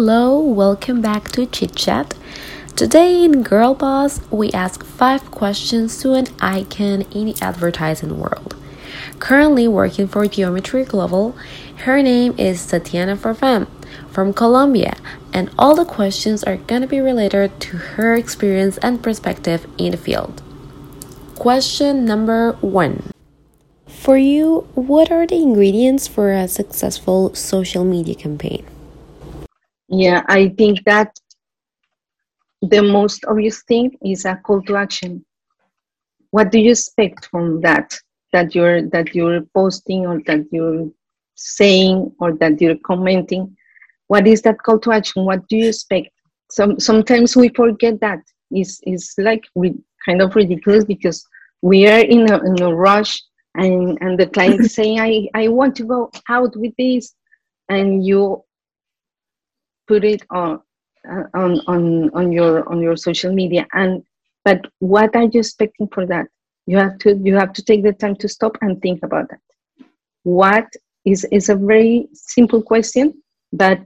Hello, welcome back to Chit Chat. Today in Girl Boss, we ask five questions to an icon in the advertising world. Currently working for Geometry Global, her name is Tatiana Farfan from Colombia, and all the questions are going to be related to her experience and perspective in the field. Question number one For you, what are the ingredients for a successful social media campaign? Yeah, I think that the most obvious thing is a call to action. What do you expect from that? That you're that you're posting or that you're saying or that you're commenting. What is that call to action? What do you expect? Some sometimes we forget that. It's, it's like re- kind of ridiculous because we are in a, in a rush and, and the client saying I, I want to go out with this and you put it on uh, on on on your on your social media. And but what are you expecting for that? You have to you have to take the time to stop and think about that. What is is a very simple question but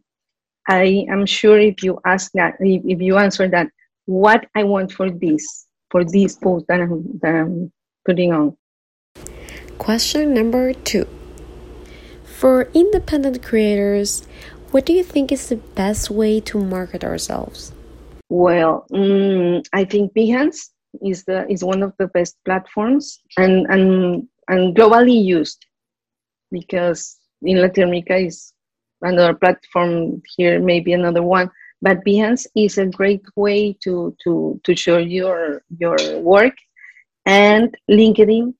i am sure if you ask that if, if you answer that what i want for this for this post that I'm, that I'm putting on. Question number two. For independent creators, what do you think is the best way to market ourselves? Well, mm, I think Behance is the is one of the best platforms and and and globally used because in Latin America is another platform here, maybe another one. But Behance is a great way to to to show your your work, and LinkedIn.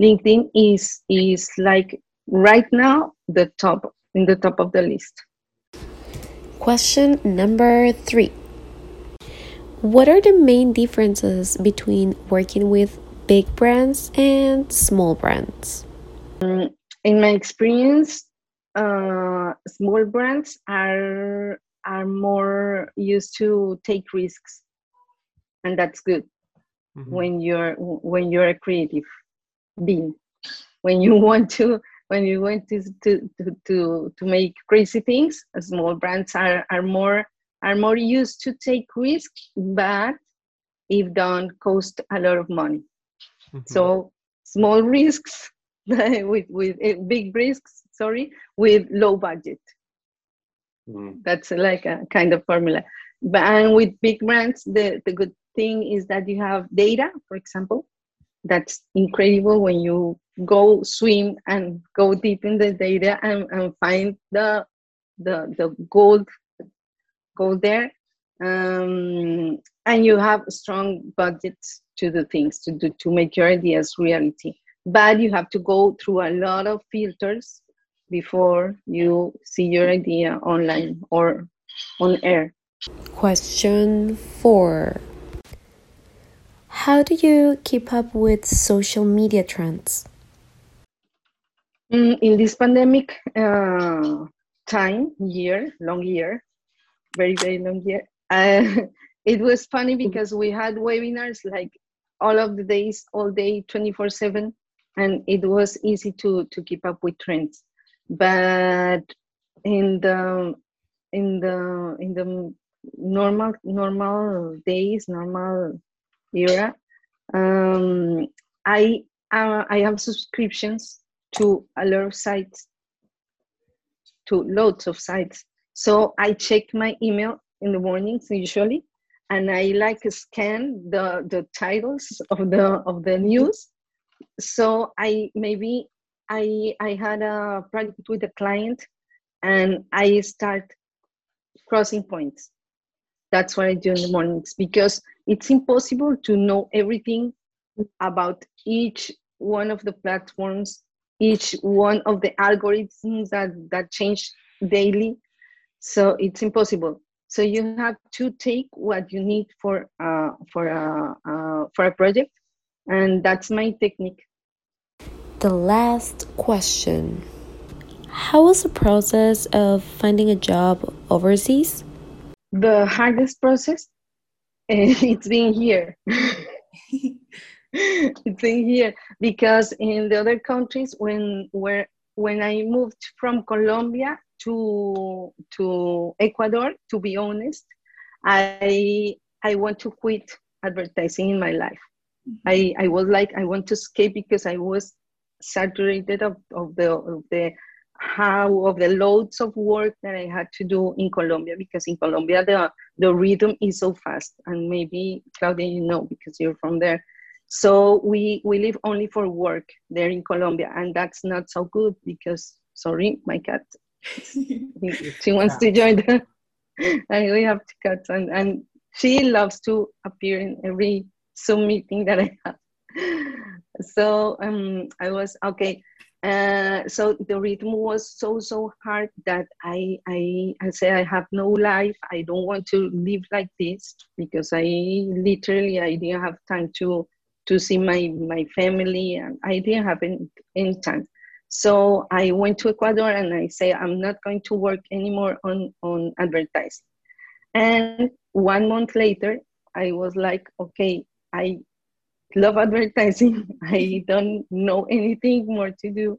LinkedIn is is like right now the top in the top of the list. Question number three. What are the main differences between working with big brands and small brands? Um, in my experience, uh, small brands are are more used to take risks, and that's good mm-hmm. when you're when you're a creative being. When you want to when you want to to to to, make crazy things small brands are are more are more used to take risks but if don't cost a lot of money mm-hmm. so small risks with with uh, big risks sorry with low budget mm. that's like a kind of formula but and with big brands the the good thing is that you have data for example that's incredible when you go swim and go deep in the data and, and find the the the gold gold there. Um, and you have strong budgets to do things to do to make your ideas reality. But you have to go through a lot of filters before you see your idea online or on air. Question four how do you keep up with social media trends? Mm, in this pandemic uh, time, year, long year, very, very long year, uh, it was funny because we had webinars like all of the days, all day, 24 7, and it was easy to, to keep up with trends. But in the in the in the normal normal days normal era, um, I uh, I have subscriptions to a lot of sites, to loads of sites. So I check my email in the mornings usually, and I like scan the the titles of the of the news. So I maybe I I had a project with a client, and I start crossing points. That's what I do in the mornings because it's impossible to know everything about each one of the platforms each one of the algorithms that that change daily. So it's impossible. So you have to take what you need for uh, for a uh, for a project and that's my technique. The last question. How was the process of finding a job overseas the hardest process it's been here it's in here because in the other countries when where when i moved from colombia to to Ecuador, to be honest, I I want to quit advertising in my life. Mm-hmm. I, I was like I want to escape because I was saturated of, of the of the how of the loads of work that I had to do in Colombia because in Colombia the the rhythm is so fast and maybe Claudia you know because you're from there. So we we live only for work there in Colombia and that's not so good because sorry my cat. She wants to join the and we have to cut and, and she loves to appear in every Zoom meeting that I have. So um, I was okay uh, so the rhythm was so so hard that I, I I say I have no life. I don't want to live like this because I literally I didn't have time to to see my my family and I didn't have any, any time. So I went to Ecuador and I say I'm not going to work anymore on on advertising. And one month later, I was like, okay, I love advertising. I don't know anything more to do.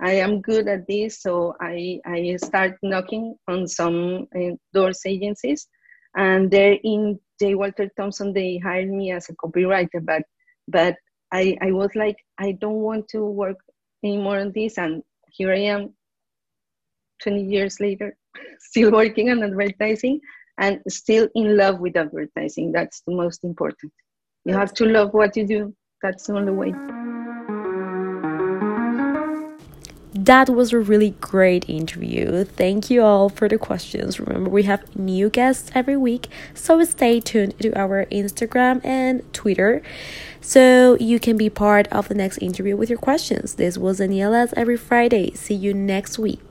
I am good at this, so I, I start knocking on some uh, doors agencies, and there in J. Walter Thompson they hired me as a copywriter, but but I, I was like I don't want to work anymore on this, and here I am, 20 years later, still working on advertising and still in love with advertising. That's the most important. You have to love what you do. That's the only way. That was a really great interview. Thank you all for the questions. Remember, we have new guests every week, so stay tuned to our Instagram and Twitter so you can be part of the next interview with your questions. This was Daniela's every Friday. See you next week.